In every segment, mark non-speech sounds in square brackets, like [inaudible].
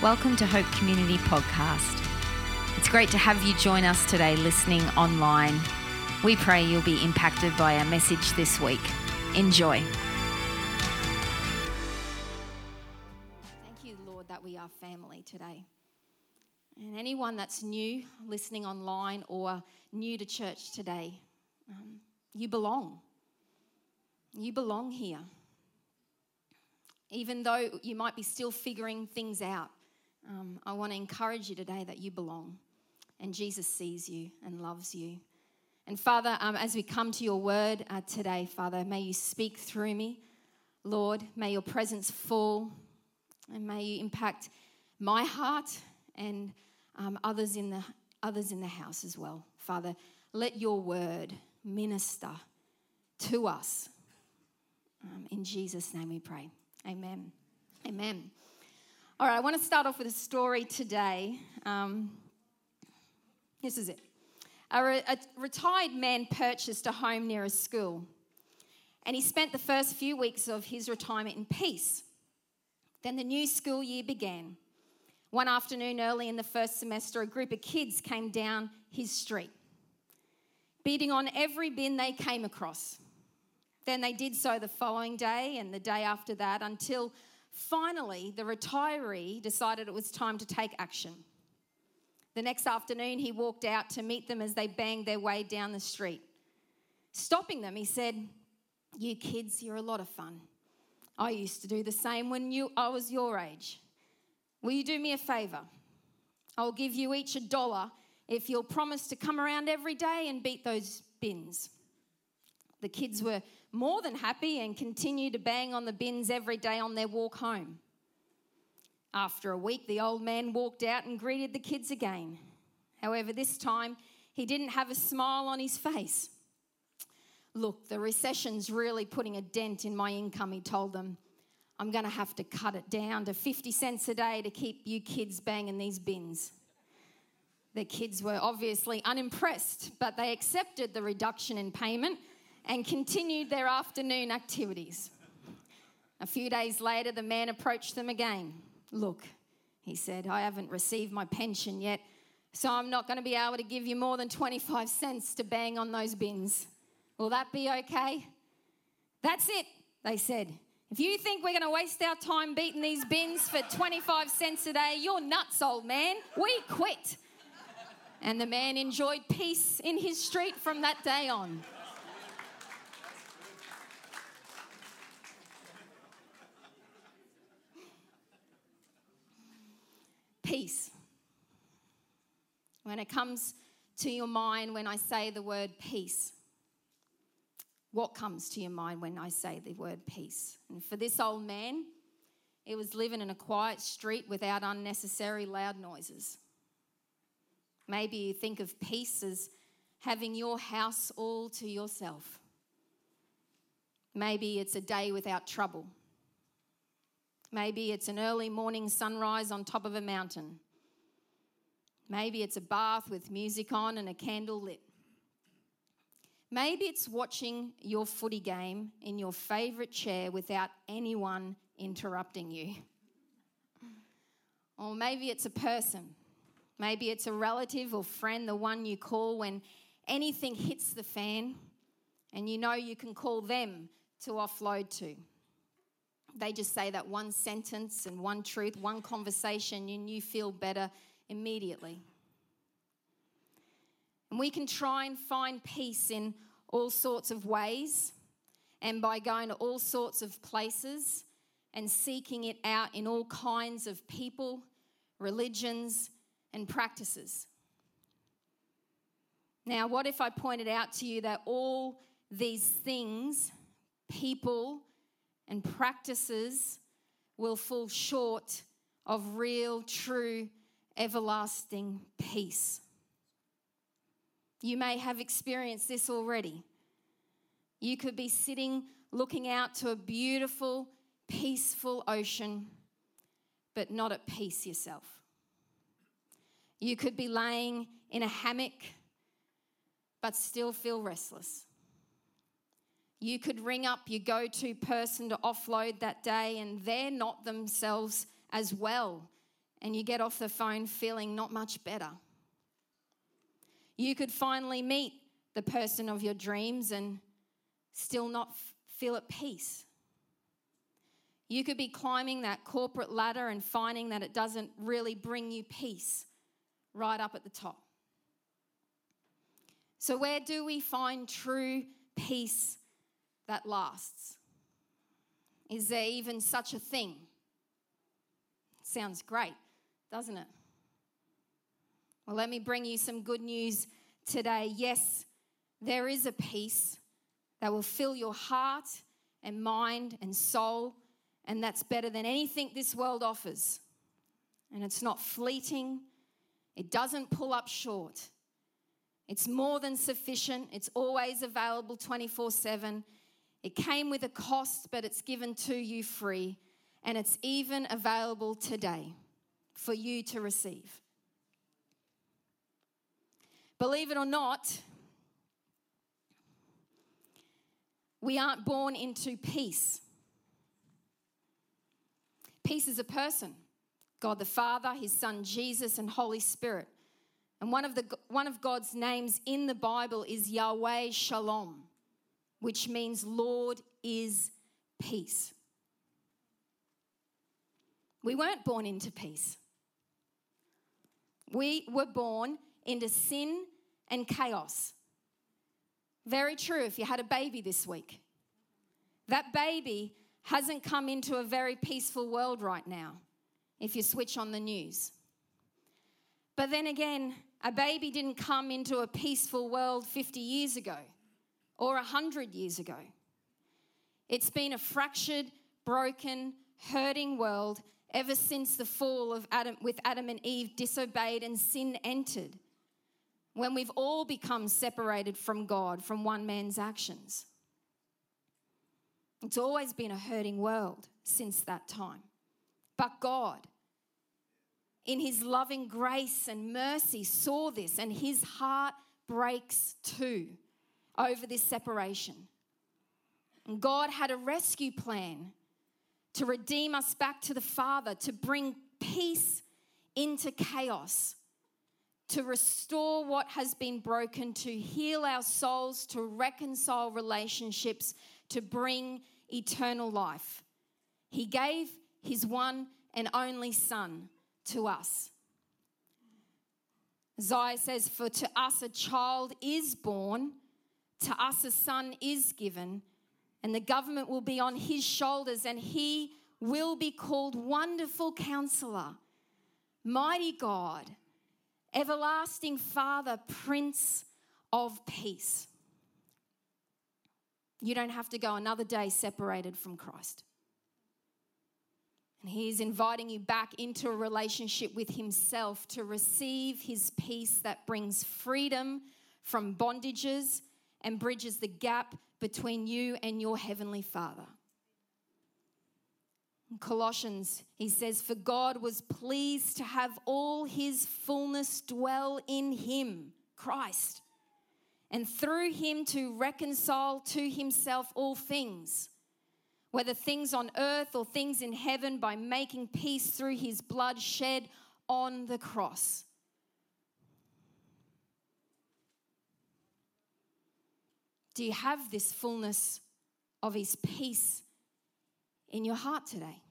Welcome to Hope Community Podcast. It's great to have you join us today listening online. We pray you'll be impacted by our message this week. Enjoy. Thank you, Lord, that we are family today. And anyone that's new, listening online, or new to church today, um, you belong. You belong here. Even though you might be still figuring things out, um, I want to encourage you today that you belong and Jesus sees you and loves you. And Father, um, as we come to your word uh, today, Father, may you speak through me. Lord, may your presence fall and may you impact my heart and um, others, in the, others in the house as well. Father, let your word minister to us. Um, in Jesus' name we pray. Amen. Amen. All right, I want to start off with a story today. Um, this is it. A, re- a retired man purchased a home near a school, and he spent the first few weeks of his retirement in peace. Then the new school year began. One afternoon, early in the first semester, a group of kids came down his street, beating on every bin they came across. Then they did so the following day and the day after that until Finally, the retiree decided it was time to take action. The next afternoon, he walked out to meet them as they banged their way down the street. Stopping them, he said, You kids, you're a lot of fun. I used to do the same when you, I was your age. Will you do me a favor? I'll give you each a dollar if you'll promise to come around every day and beat those bins. The kids were more than happy and continued to bang on the bins every day on their walk home. After a week, the old man walked out and greeted the kids again. However, this time he didn't have a smile on his face. Look, the recession's really putting a dent in my income, he told them. I'm going to have to cut it down to 50 cents a day to keep you kids banging these bins. The kids were obviously unimpressed, but they accepted the reduction in payment and continued their afternoon activities. A few days later, the man approached them again. Look, he said, I haven't received my pension yet, so I'm not going to be able to give you more than 25 cents to bang on those bins. Will that be okay? That's it, they said. If you think we're going to waste our time beating these bins for 25 cents a day, you're nuts, old man. We quit. And the man enjoyed peace in his street from that day on. Peace. When it comes to your mind when I say the word peace, what comes to your mind when I say the word peace? And for this old man, it was living in a quiet street without unnecessary loud noises. Maybe you think of peace as having your house all to yourself. Maybe it's a day without trouble. Maybe it's an early morning sunrise on top of a mountain. Maybe it's a bath with music on and a candle lit. Maybe it's watching your footy game in your favourite chair without anyone interrupting you. Or maybe it's a person. Maybe it's a relative or friend, the one you call when anything hits the fan and you know you can call them to offload to they just say that one sentence and one truth, one conversation, and you feel better immediately. And we can try and find peace in all sorts of ways and by going to all sorts of places and seeking it out in all kinds of people, religions, and practices. Now, what if I pointed out to you that all these things, people, and practices will fall short of real, true, everlasting peace. You may have experienced this already. You could be sitting looking out to a beautiful, peaceful ocean, but not at peace yourself. You could be laying in a hammock, but still feel restless. You could ring up your go to person to offload that day, and they're not themselves as well, and you get off the phone feeling not much better. You could finally meet the person of your dreams and still not feel at peace. You could be climbing that corporate ladder and finding that it doesn't really bring you peace right up at the top. So, where do we find true peace that lasts? Is there even such a thing? Sounds great, doesn't it? Well, let me bring you some good news today. Yes, there is a peace that will fill your heart and mind and soul, and that's better than anything this world offers. And it's not fleeting, it doesn't pull up short. It's more than sufficient, it's always available 24 7. It came with a cost, but it's given to you free, and it's even available today for you to receive. Believe it or not, we aren't born into peace. Peace is a person God the Father, His Son Jesus, and Holy Spirit. And one of, the, one of God's names in the Bible is Yahweh Shalom, which means Lord is peace. We weren't born into peace. We were born into sin and chaos. Very true if you had a baby this week. That baby hasn't come into a very peaceful world right now if you switch on the news. But then again, a baby didn't come into a peaceful world 50 years ago or a 100 years ago. It's been a fractured, broken, hurting world ever since the fall of Adam with Adam and Eve disobeyed and sin entered. When we've all become separated from God from one man's actions. It's always been a hurting world since that time. But God, in his loving grace and mercy, saw this, and his heart breaks too over this separation. And God had a rescue plan to redeem us back to the Father, to bring peace into chaos, to restore what has been broken, to heal our souls, to reconcile relationships, to bring eternal life. He gave his one and only Son to us. Isaiah says, For to us a child is born, to us a son is given, and the government will be on his shoulders, and he will be called Wonderful Counselor, Mighty God, Everlasting Father, Prince of Peace. You don't have to go another day separated from Christ. And He is inviting you back into a relationship with Himself to receive His peace that brings freedom from bondages and bridges the gap between you and your Heavenly Father. In Colossians, he says, For God was pleased to have all his fullness dwell in him, Christ, and through him to reconcile to himself all things whether things on earth or things in heaven, by making peace through his blood shed on the cross. Do you have this fullness of his peace in your heart today?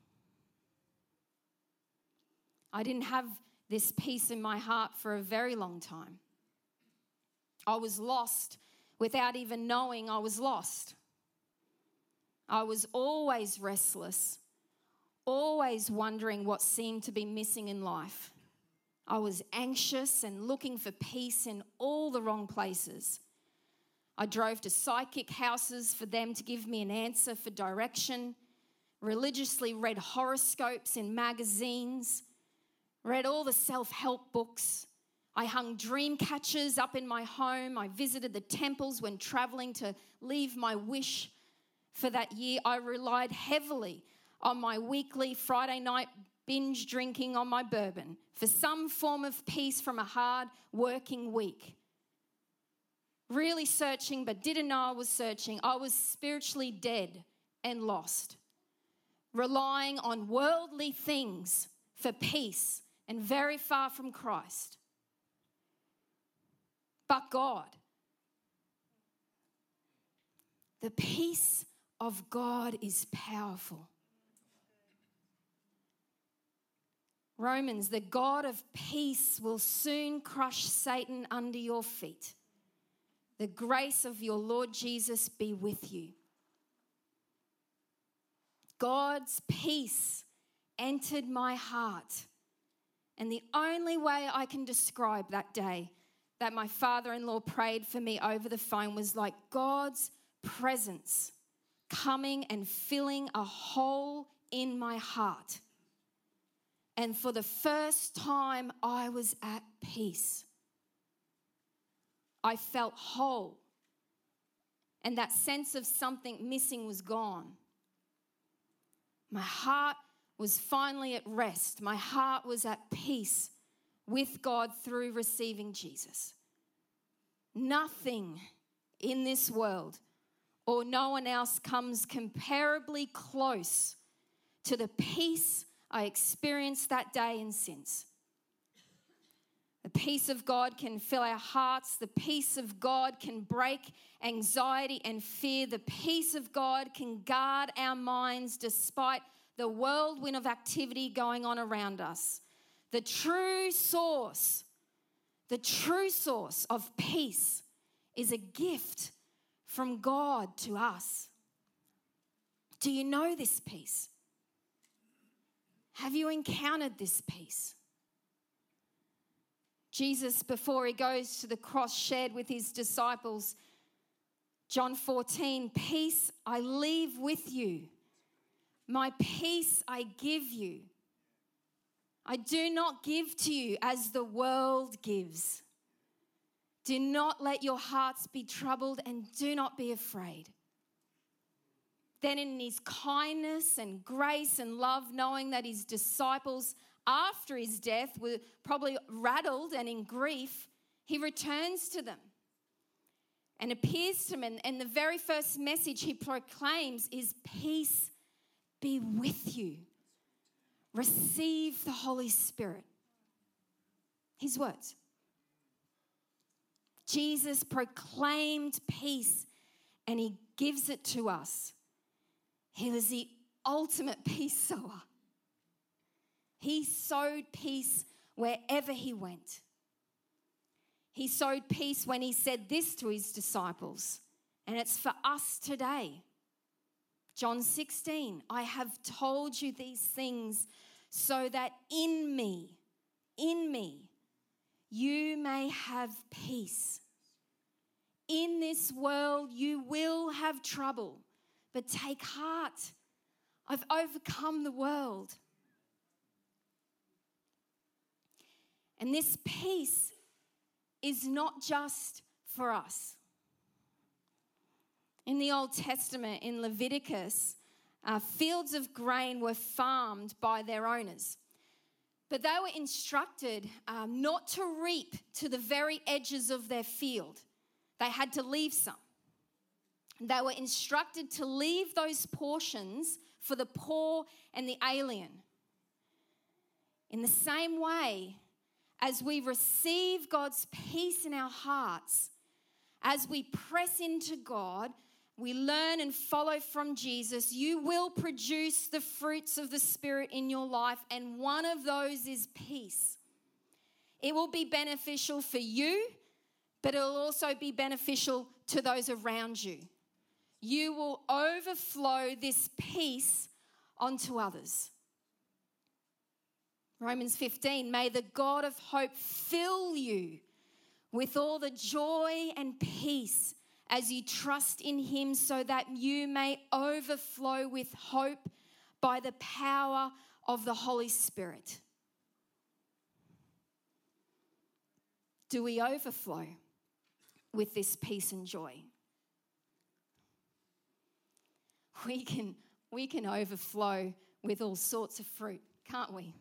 I didn't have this peace in my heart for a very long time. I was lost without even knowing I was lost. I was always restless, always wondering what seemed to be missing in life. I was anxious and looking for peace in all the wrong places. I drove to psychic houses for them to give me an answer for direction, religiously read horoscopes in magazines, read all the self help books. I hung dream catchers up in my home. I visited the temples when traveling to leave my wish for that year, I relied heavily on my weekly Friday night binge drinking on my bourbon for some form of peace from a hard working week. Really searching, but didn't know I was searching. I was spiritually dead and lost, relying on worldly things for peace and very far from Christ. But God, the peace of God is powerful. Romans, the God of peace will soon crush Satan under your feet. The grace of your Lord Jesus be with you. God's peace entered my heart. And the only way I can describe that day that my father in law prayed for me over the phone was like God's presence coming and filling a hole in my heart. And for the first time, I was at peace. I felt whole. And that sense of something missing was gone. My heart was finally at rest. My heart was at peace with God through receiving Jesus. Nothing in this world or no one else comes comparably close to the peace I experienced that day and since. The peace of God can fill our hearts. The peace of God can break anxiety and fear. The peace of God can guard our minds despite the whirlwind of activity going on around us. The true source, the true source of peace is a gift from God to us. Do you know this peace? Have you encountered this peace? Jesus, before he goes to the cross, shared with his disciples, John 14, Peace I leave with you, my peace I give you. I do not give to you as the world gives. Do not let your hearts be troubled and do not be afraid. Then, in his kindness and grace and love, knowing that his disciples after his death were probably rattled and in grief, he returns to them and appears to them. And the very first message he proclaims is Peace be with you. Receive the Holy Spirit. His words. Jesus proclaimed peace and he gives it to us. He was the ultimate peace sower. He sowed peace wherever he went. He sowed peace when he said this to his disciples, and it's for us today. John 16, I have told you these things so that in me, in me, you may have peace. In this world, you will have trouble, but take heart. I've overcome the world. And this peace is not just for us. In the Old Testament, in Leviticus, uh, fields of grain were farmed by their owners. But they were instructed um, not to reap to the very edges of their field, they had to leave some. They were instructed to leave those portions for the poor and the alien. In the same way, as we receive God's peace in our hearts, as we press into God, we learn and follow from Jesus, you will produce the fruits of the Spirit in your life, and one of those is peace. It will be beneficial for you, but it will also be beneficial to those around you. You will overflow this peace onto others. Romans 15, may the God of hope fill you with all the joy and peace as you trust in him so that you may overflow with hope by the power of the Holy Spirit. Do we overflow with this peace and joy? We can, we can overflow with all sorts of fruit, can't we?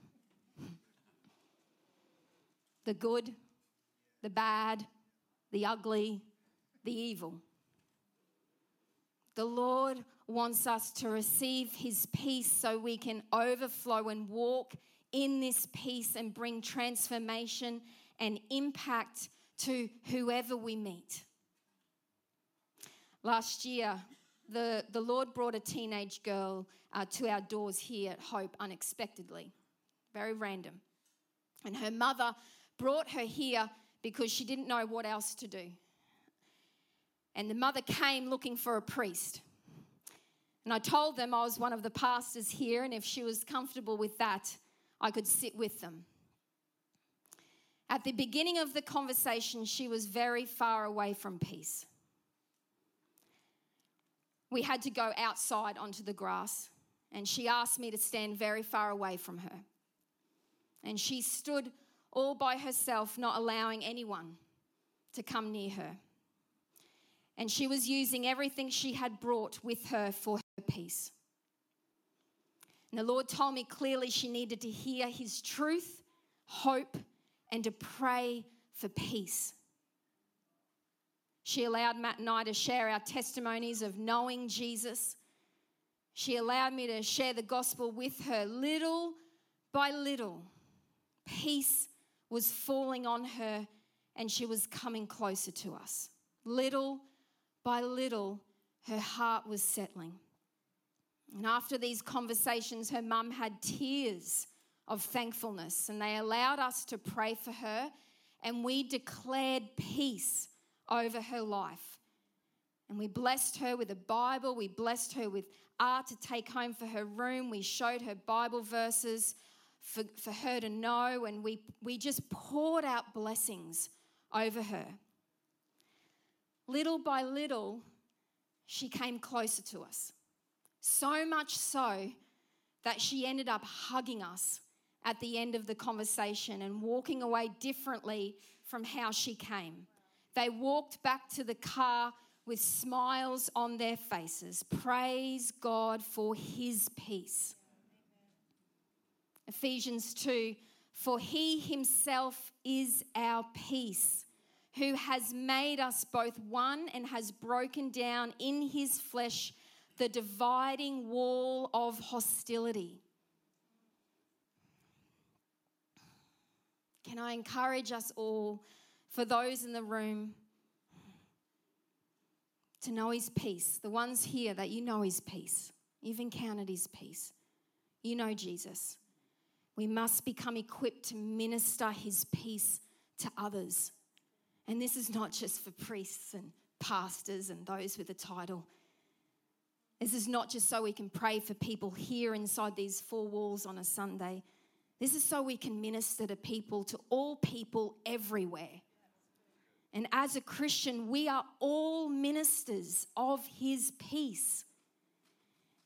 The good, the bad, the ugly, the evil. The Lord wants us to receive His peace so we can overflow and walk in this peace and bring transformation and impact to whoever we meet. Last year, the, the Lord brought a teenage girl uh, to our doors here at Hope unexpectedly, very random. And her mother brought her here because she didn't know what else to do. And the mother came looking for a priest. And I told them I was one of the pastors here, and if she was comfortable with that, I could sit with them. At the beginning of the conversation, she was very far away from peace. We had to go outside onto the grass, and she asked me to stand very far away from her. And she stood all by herself, not allowing anyone to come near her. And she was using everything she had brought with her for her peace. And the Lord told me clearly she needed to hear His truth, hope, and to pray for peace. She allowed Matt and I to share our testimonies of knowing Jesus. She allowed me to share the gospel with her. Little by little, peace was falling on her and she was coming closer to us. Little by little, her heart was settling. And after these conversations, her mum had tears of thankfulness, and they allowed us to pray for her, and we declared peace over her life. And we blessed her with a Bible, we blessed her with art to take home for her room, we showed her Bible verses for, for her to know, and we, we just poured out blessings over her. Little by little, she came closer to us. So much so that she ended up hugging us at the end of the conversation and walking away differently from how she came. They walked back to the car with smiles on their faces. Praise God for his peace. Ephesians 2 For he himself is our peace, who has made us both one and has broken down in his flesh the dividing wall of hostility. Can I encourage us all, for those in the room, to know His peace? The ones here that you know His peace, you've encountered His peace, you know Jesus. We must become equipped to minister His peace to others. And this is not just for priests and pastors and those with a title. This is not just so we can pray for people here inside these four walls on a Sunday. This is so we can minister to people, to all people everywhere. And as a Christian, we are all ministers of His peace.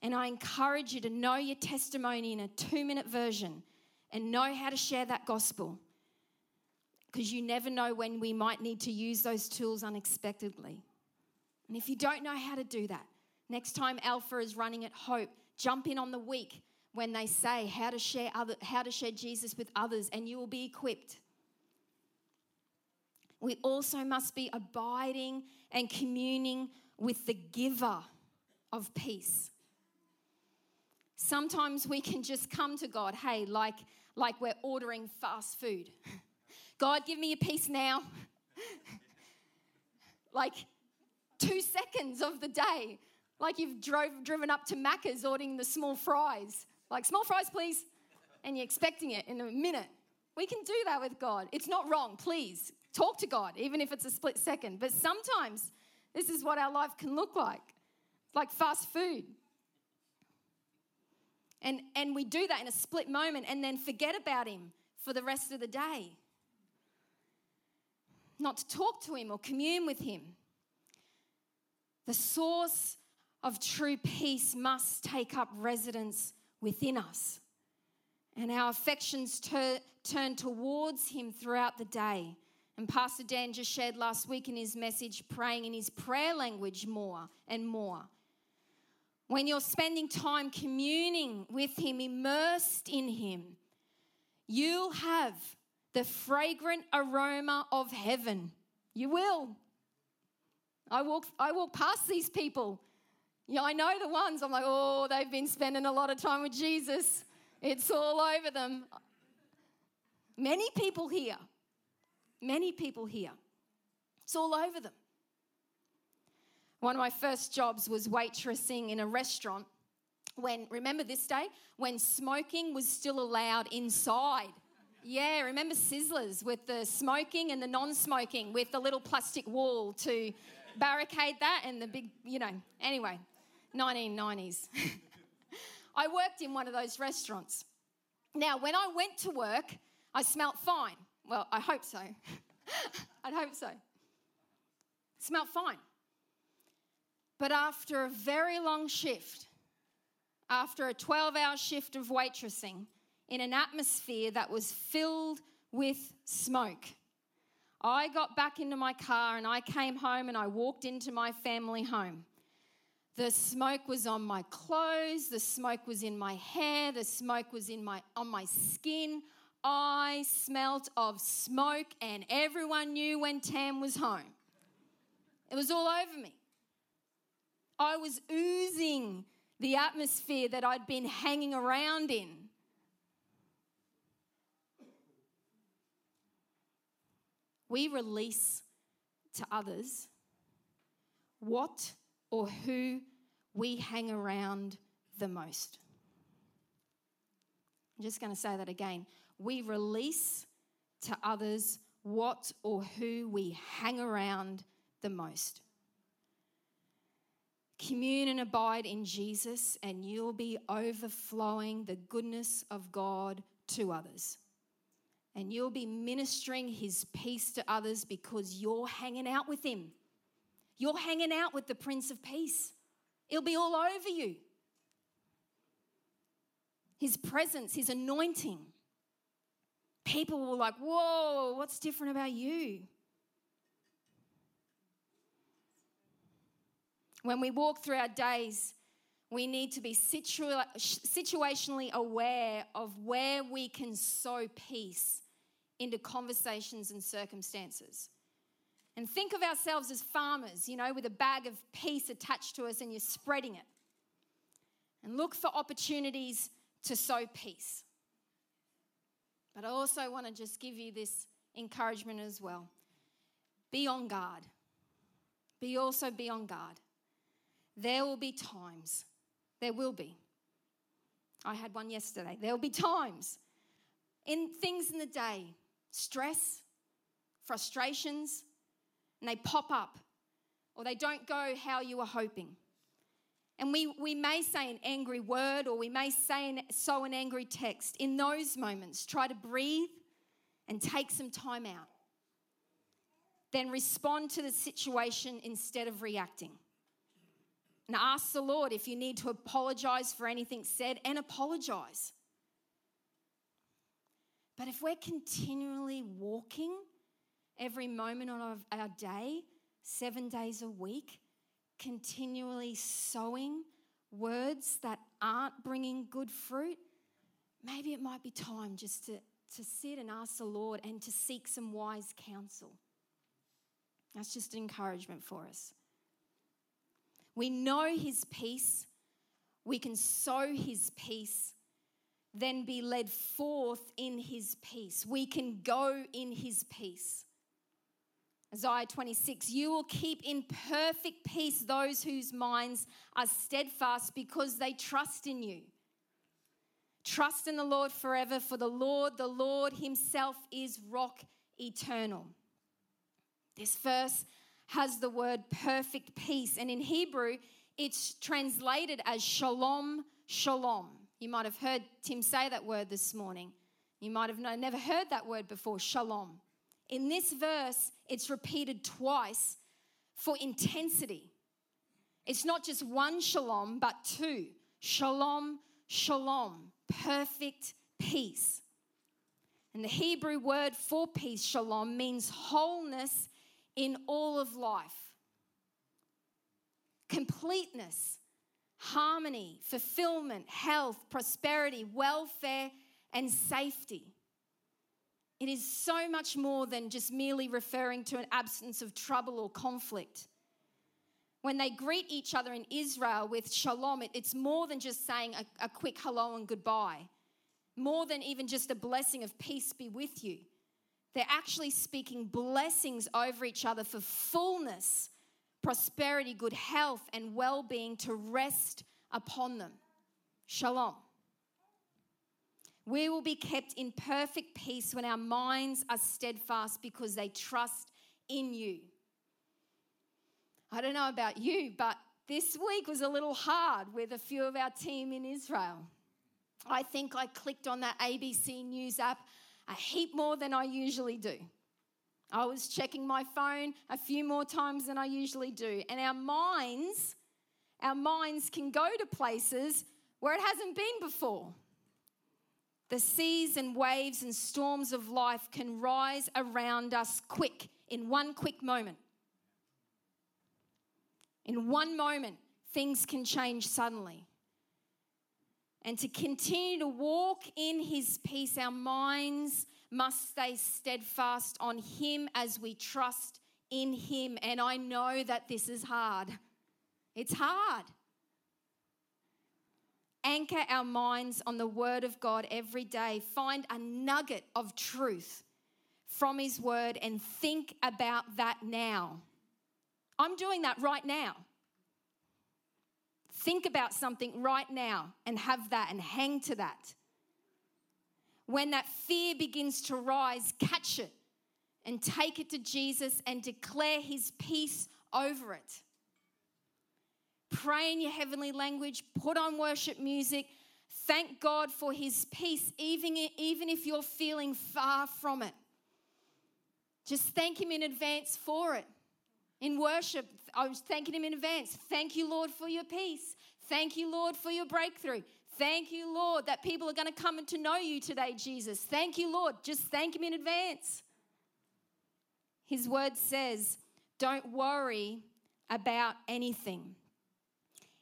And I encourage you to know your testimony in a two minute version and know how to share that gospel. Because you never know when we might need to use those tools unexpectedly. And if you don't know how to do that, Next time Alpha is running at Hope, jump in on the week when they say how to share other, how to share Jesus with others, and you will be equipped. We also must be abiding and communing with the giver of peace. Sometimes we can just come to God, hey, like, like we're ordering fast food. [laughs] God, give me a piece now. [laughs] like two seconds of the day. Like you've drove, driven up to Macca's ordering the small fries. Like, small fries, please. And you're expecting it in a minute. We can do that with God. It's not wrong, please. Talk to God, even if it's a split second. But sometimes this is what our life can look like like fast food. And, and we do that in a split moment and then forget about Him for the rest of the day. Not to talk to Him or commune with Him. The source of true peace must take up residence within us. And our affections tur- turn towards Him throughout the day. And Pastor Dan just shared last week in his message, praying in his prayer language more and more. When you're spending time communing with Him, immersed in Him, you'll have the fragrant aroma of heaven. You will. I walk, I walk past these people yeah, I know the ones I'm like, oh, they've been spending a lot of time with Jesus. It's all over them. Many people here. Many people here. It's all over them. One of my first jobs was waitressing in a restaurant when, remember this day, when smoking was still allowed inside. Yeah, remember Sizzlers with the smoking and the non smoking with the little plastic wall to barricade that and the big, you know, anyway, 1990s. [laughs] I worked in one of those restaurants. Now, when I went to work, I smelt fine. Well, I hope so. [laughs] I'd hope so. Smelt fine. But after a very long shift, after a 12 hour shift of waitressing in an atmosphere that was filled with smoke, I got back into my car and I came home and I walked into my family home. The smoke was on my clothes, the smoke was in my hair, the smoke was in my on my skin. I smelt of smoke and everyone knew when Tam was home. It was all over me. I was oozing the atmosphere that I'd been hanging around in. We release to others what or who we hang around the most. I'm just going to say that again. We release to others what or who we hang around the most. Commune and abide in Jesus, and you'll be overflowing the goodness of God to others. And you'll be ministering his peace to others because you're hanging out with him. You're hanging out with the Prince of Peace. It'll be all over you. His presence, his anointing. People will like, whoa, what's different about you? When we walk through our days, we need to be situa- situationally aware of where we can sow peace into conversations and circumstances. And think of ourselves as farmers, you know, with a bag of peace attached to us and you're spreading it. And look for opportunities to sow peace. But I also want to just give you this encouragement as well. Be on guard. Be also be on guard. There will be times, there will be. I had one yesterday. There will be times in things in the day, stress, frustrations, and they pop up or they don't go how you were hoping. And we, we may say an angry word or we may say an, sow an angry text. In those moments, try to breathe and take some time out. Then respond to the situation instead of reacting. And ask the Lord if you need to apologize for anything said and apologize. But if we're continually walking every moment of our day, seven days a week, continually sowing words that aren't bringing good fruit, maybe it might be time just to, to sit and ask the Lord and to seek some wise counsel. That's just encouragement for us. We know His peace, we can sow His peace, then be led forth in His peace. We can go in His peace. Isaiah 26, you will keep in perfect peace those whose minds are steadfast because they trust in you. Trust in the Lord forever, for the Lord, the Lord Himself is rock eternal. This verse has the word perfect peace, and in Hebrew, it's translated as shalom, shalom. You might have heard Tim say that word this morning. You might have never heard that word before, shalom. In this verse, it's repeated twice for intensity. It's not just one shalom, but two. Shalom, shalom, perfect peace. And the Hebrew word for peace, shalom, means wholeness in all of life, completeness, harmony, fulfillment, health, prosperity, welfare, and safety. It is so much more than just merely referring to an absence of trouble or conflict. When they greet each other in Israel with shalom, it, it's more than just saying a quick hello and goodbye. more than even just a blessing of peace be with you. They're actually speaking blessings over each other for fullness, prosperity, good health, and well being to rest upon them. Shalom. We will be kept in perfect peace when our minds are steadfast because they trust in you. I don't know about you, but this week was a little hard with a few of our team in Israel. I think I clicked on that ABC News app a heap more than I usually do. I was checking my phone a few more times than I usually do. And our minds, our minds can go to places where it hasn't been before. The seas and waves and storms of life can rise around us quick, in one quick moment. In one moment, things can change suddenly. And to continue to walk in His peace, our minds must stay steadfast on Him as we trust in Him. And I know that this is hard. It's hard. Anchor our minds on the Word of God every day. Find a nugget of truth from His Word and think about that now. I'm doing that right now. Think about something right now and have that and hang to that. When that fear begins to rise, catch it and take it to Jesus and declare his peace over it. Pray in your heavenly language, put on worship music, thank God for his peace, even, even if you're feeling far from it. Just thank him in advance for it. In worship, I was thanking Him in advance. Thank you, Lord, for your peace. Thank you, Lord, for your breakthrough. Thank you, Lord, that people are going to come and to know you today, Jesus. Thank you, Lord. Just thank Him in advance. His word says, don't worry about anything.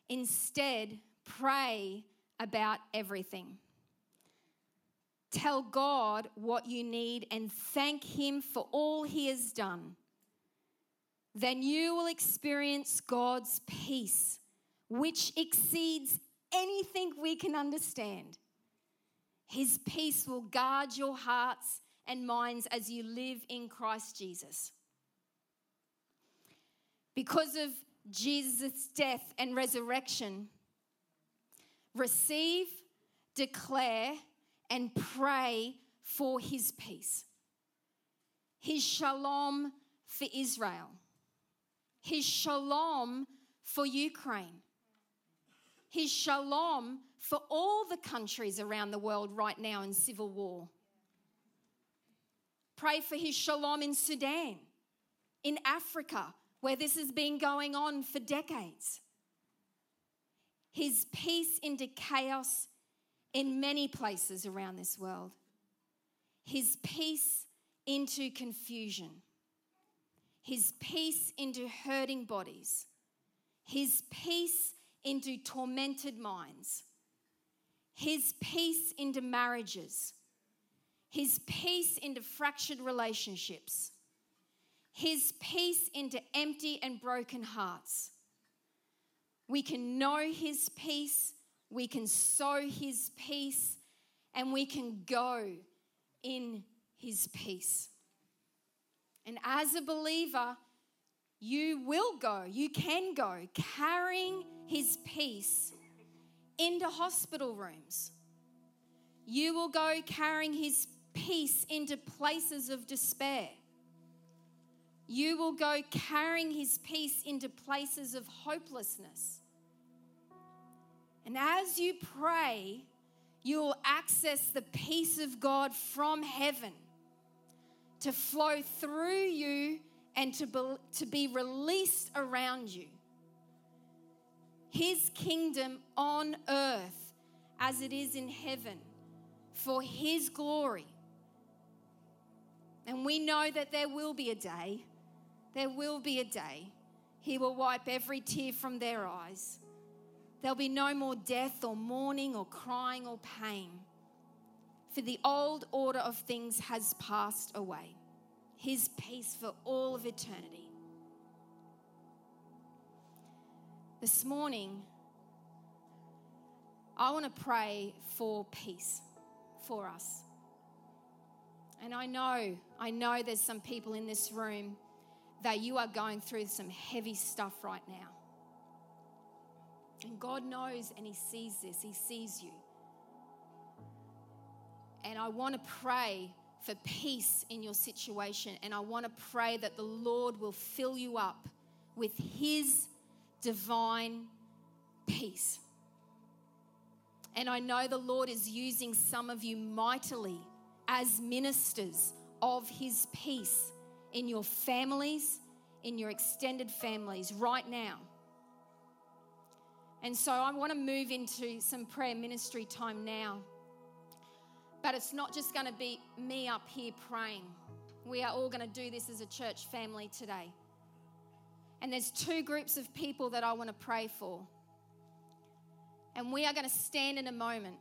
Instead, pray about everything. Tell God what you need and thank Him for all He has done then you will experience God's peace, which exceeds anything we can understand. His peace will guard your hearts and minds as you live in Christ Jesus. Because of Jesus' death and resurrection, receive, declare, and pray for his peace. His shalom for Israel his shalom for Ukraine, his shalom for all the countries around the world right now in civil war. Pray for his shalom in Sudan, in Africa, where this has been going on for decades. His peace into chaos in many places around this world. His peace into confusion his peace into hurting bodies, his peace into tormented minds, his peace into marriages, his peace into fractured relationships, his peace into empty and broken hearts. We can know his peace, we can sow his peace, and we can go in his peace. And as a believer, you will go, you can go carrying his peace into hospital rooms. You will go carrying his peace into places of despair. You will go carrying his peace into places of hopelessness. And as you pray, you will access the peace of God from heaven to flow through you and to be, to be released around you. His kingdom on earth as it is in heaven for His glory. And we know that there will be a day, there will be a day, He will wipe every tear from their eyes. There'll be no more death or mourning or crying or pain for the old order of things has passed away. His peace for all of eternity. This morning, I want to pray for peace for us. And I know, I know there's some people in this room that you are going through some heavy stuff right now. And God knows and He sees this, He sees you. And I want to pray for peace in your situation. And I want to pray that the Lord will fill you up with His divine peace. And I know the Lord is using some of you mightily as ministers of His peace in your families, in your extended families right now. And so I want to move into some prayer ministry time now. But it's not just going to be me up here praying. We are all going to do this as a church family today. And there's two groups of people that I want to pray for. And we are going to stand in a moment.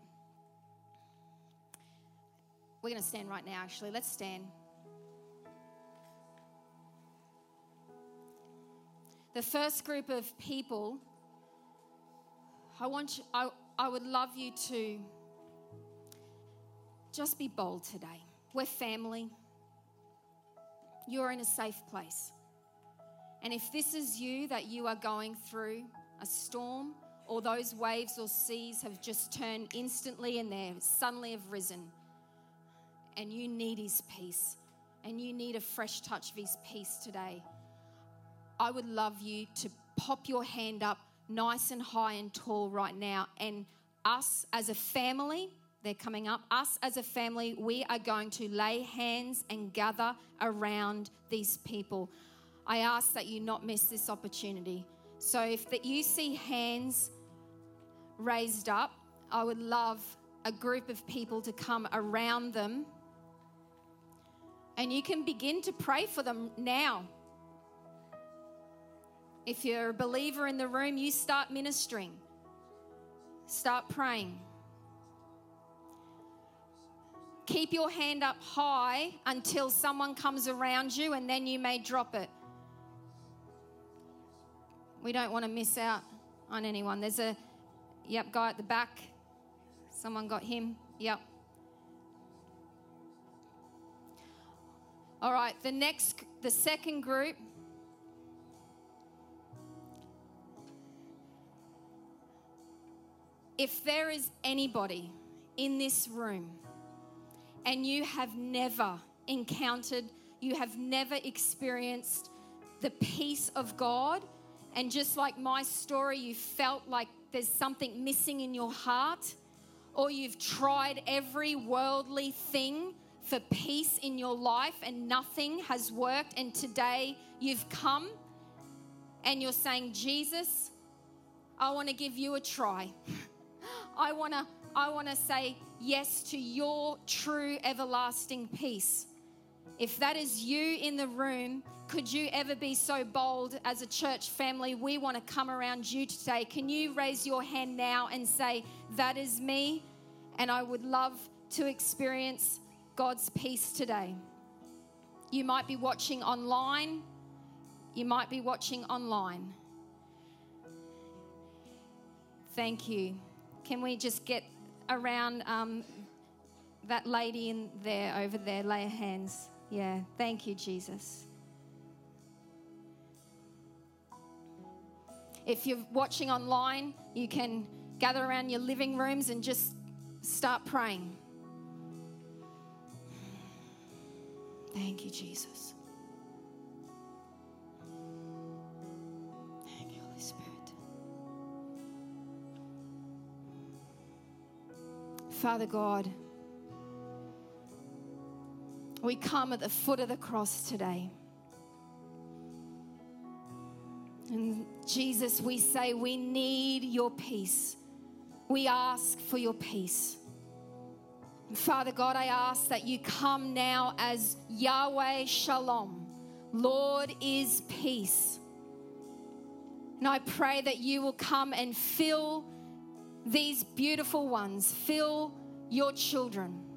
We're going to stand right now, actually. Let's stand. The first group of people, I want you, I, I would love you to just be bold today. We're family. You're in a safe place. And if this is you that you are going through a storm, or those waves or seas have just turned instantly and they suddenly have risen, and you need His peace, and you need a fresh touch of His peace today, I would love you to pop your hand up nice and high and tall right now. And us as a family, they're coming up. Us as a family, we are going to lay hands and gather around these people. I ask that you not miss this opportunity. So if that you see hands raised up, I would love a group of people to come around them. And you can begin to pray for them now. If you're a believer in the room, you start ministering. Start praying. Keep your hand up high until someone comes around you and then you may drop it. We don't want to miss out on anyone. There's a, yep, guy at the back. Someone got him. Yep. All right, the next, the second group. If there is anybody in this room and you have never encountered, you have never experienced the peace of God, and just like my story, you felt like there's something missing in your heart, or you've tried every worldly thing for peace in your life and nothing has worked, and today you've come and you're saying, Jesus, I want to give you a try. [laughs] I want to I want to say yes to your true everlasting peace. If that is you in the room, could you ever be so bold as a church family? We want to come around you today. Can you raise your hand now and say, That is me, and I would love to experience God's peace today? You might be watching online. You might be watching online. Thank you. Can we just get around um, that lady in there, over there, lay her hands. Yeah, thank you, Jesus. If you're watching online, you can gather around your living rooms and just start praying. Thank you, Jesus. Father God, we come at the foot of the cross today. And Jesus, we say we need your peace. We ask for your peace. Father God, I ask that you come now as Yahweh Shalom. Lord is peace. And I pray that you will come and fill these beautiful ones, fill your children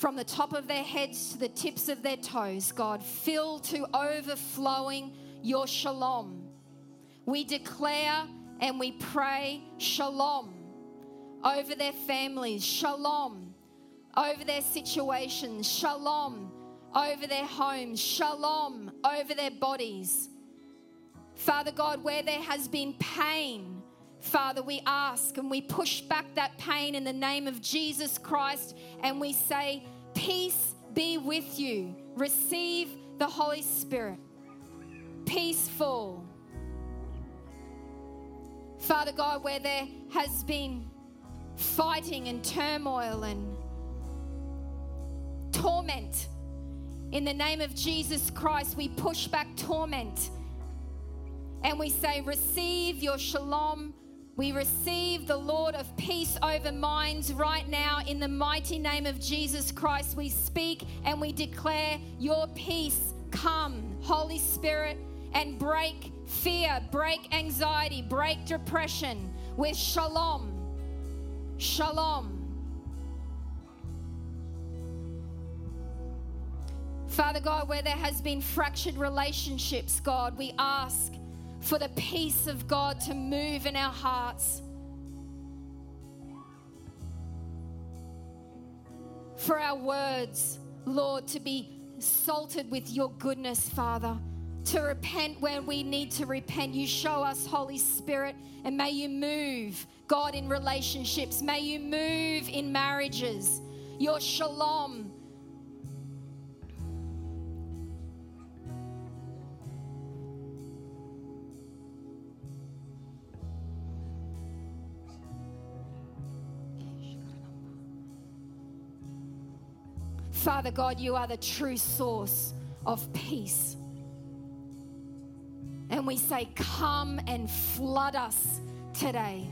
from the top of their heads to the tips of their toes, God, fill to overflowing your shalom. We declare and we pray shalom over their families, shalom over their situations, shalom over their homes, shalom over their bodies. Father God, where there has been pain, Father, we ask and we push back that pain in the name of Jesus Christ and we say, Peace be with you. Receive the Holy Spirit. Peaceful. Father God, where there has been fighting and turmoil and torment, in the name of Jesus Christ, we push back torment and we say, Receive your shalom. We receive the Lord of peace over minds right now in the mighty name of Jesus Christ. We speak and we declare your peace come, Holy Spirit, and break fear, break anxiety, break depression with shalom. Shalom. Father God, where there has been fractured relationships, God, we ask for the peace of God to move in our hearts. For our words, Lord, to be salted with your goodness, Father. To repent when we need to repent. You show us, Holy Spirit, and may you move, God, in relationships. May you move in marriages. Your shalom Father God, you are the true source of peace. And we say, Come and flood us today.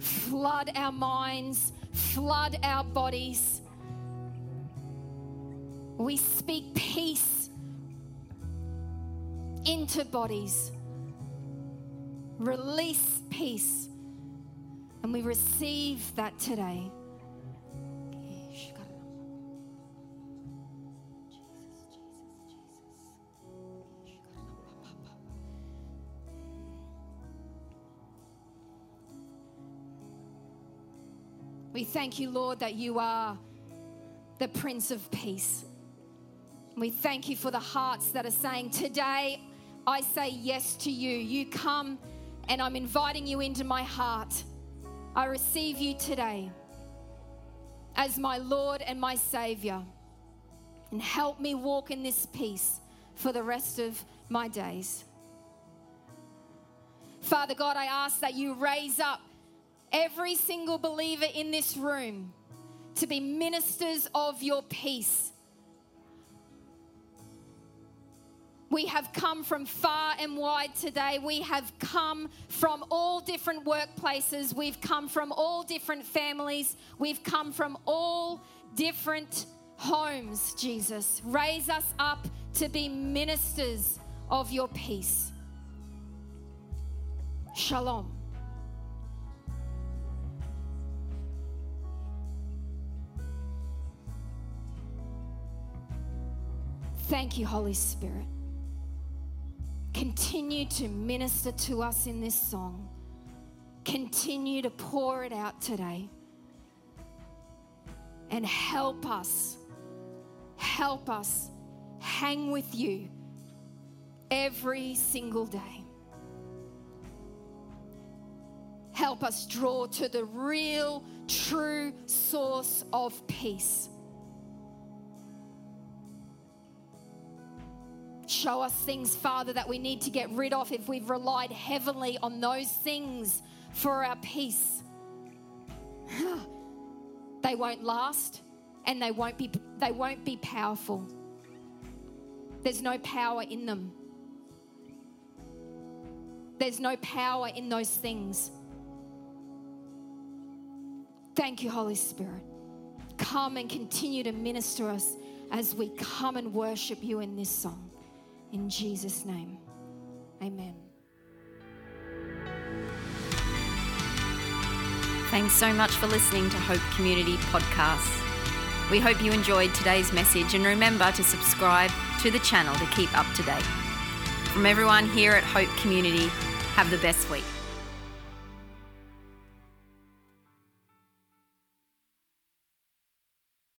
Flood our minds, flood our bodies. We speak peace into bodies. Release peace. And we receive that today. We thank you, Lord, that you are the Prince of Peace. We thank you for the hearts that are saying, Today I say yes to you. You come and I'm inviting you into my heart. I receive you today as my Lord and my Savior. And help me walk in this peace for the rest of my days. Father God, I ask that you raise up every single believer in this room to be ministers of your peace. We have come from far and wide today. We have come from all different workplaces. We've come from all different families. We've come from all different homes, Jesus. Raise us up to be ministers of your peace. Shalom. Thank you, Holy Spirit. Continue to minister to us in this song. Continue to pour it out today. And help us, help us hang with you every single day. Help us draw to the real, true source of peace Show us things, Father, that we need to get rid of if we've relied heavily on those things for our peace. [sighs] they won't last and they won't be they won't be powerful. There's no power in them. There's no power in those things. Thank you, Holy Spirit. Come and continue to minister us as we come and worship you in this song. In Jesus' name, amen. Thanks so much for listening to Hope Community Podcasts. We hope you enjoyed today's message and remember to subscribe to the channel to keep up to date. From everyone here at Hope Community, have the best week.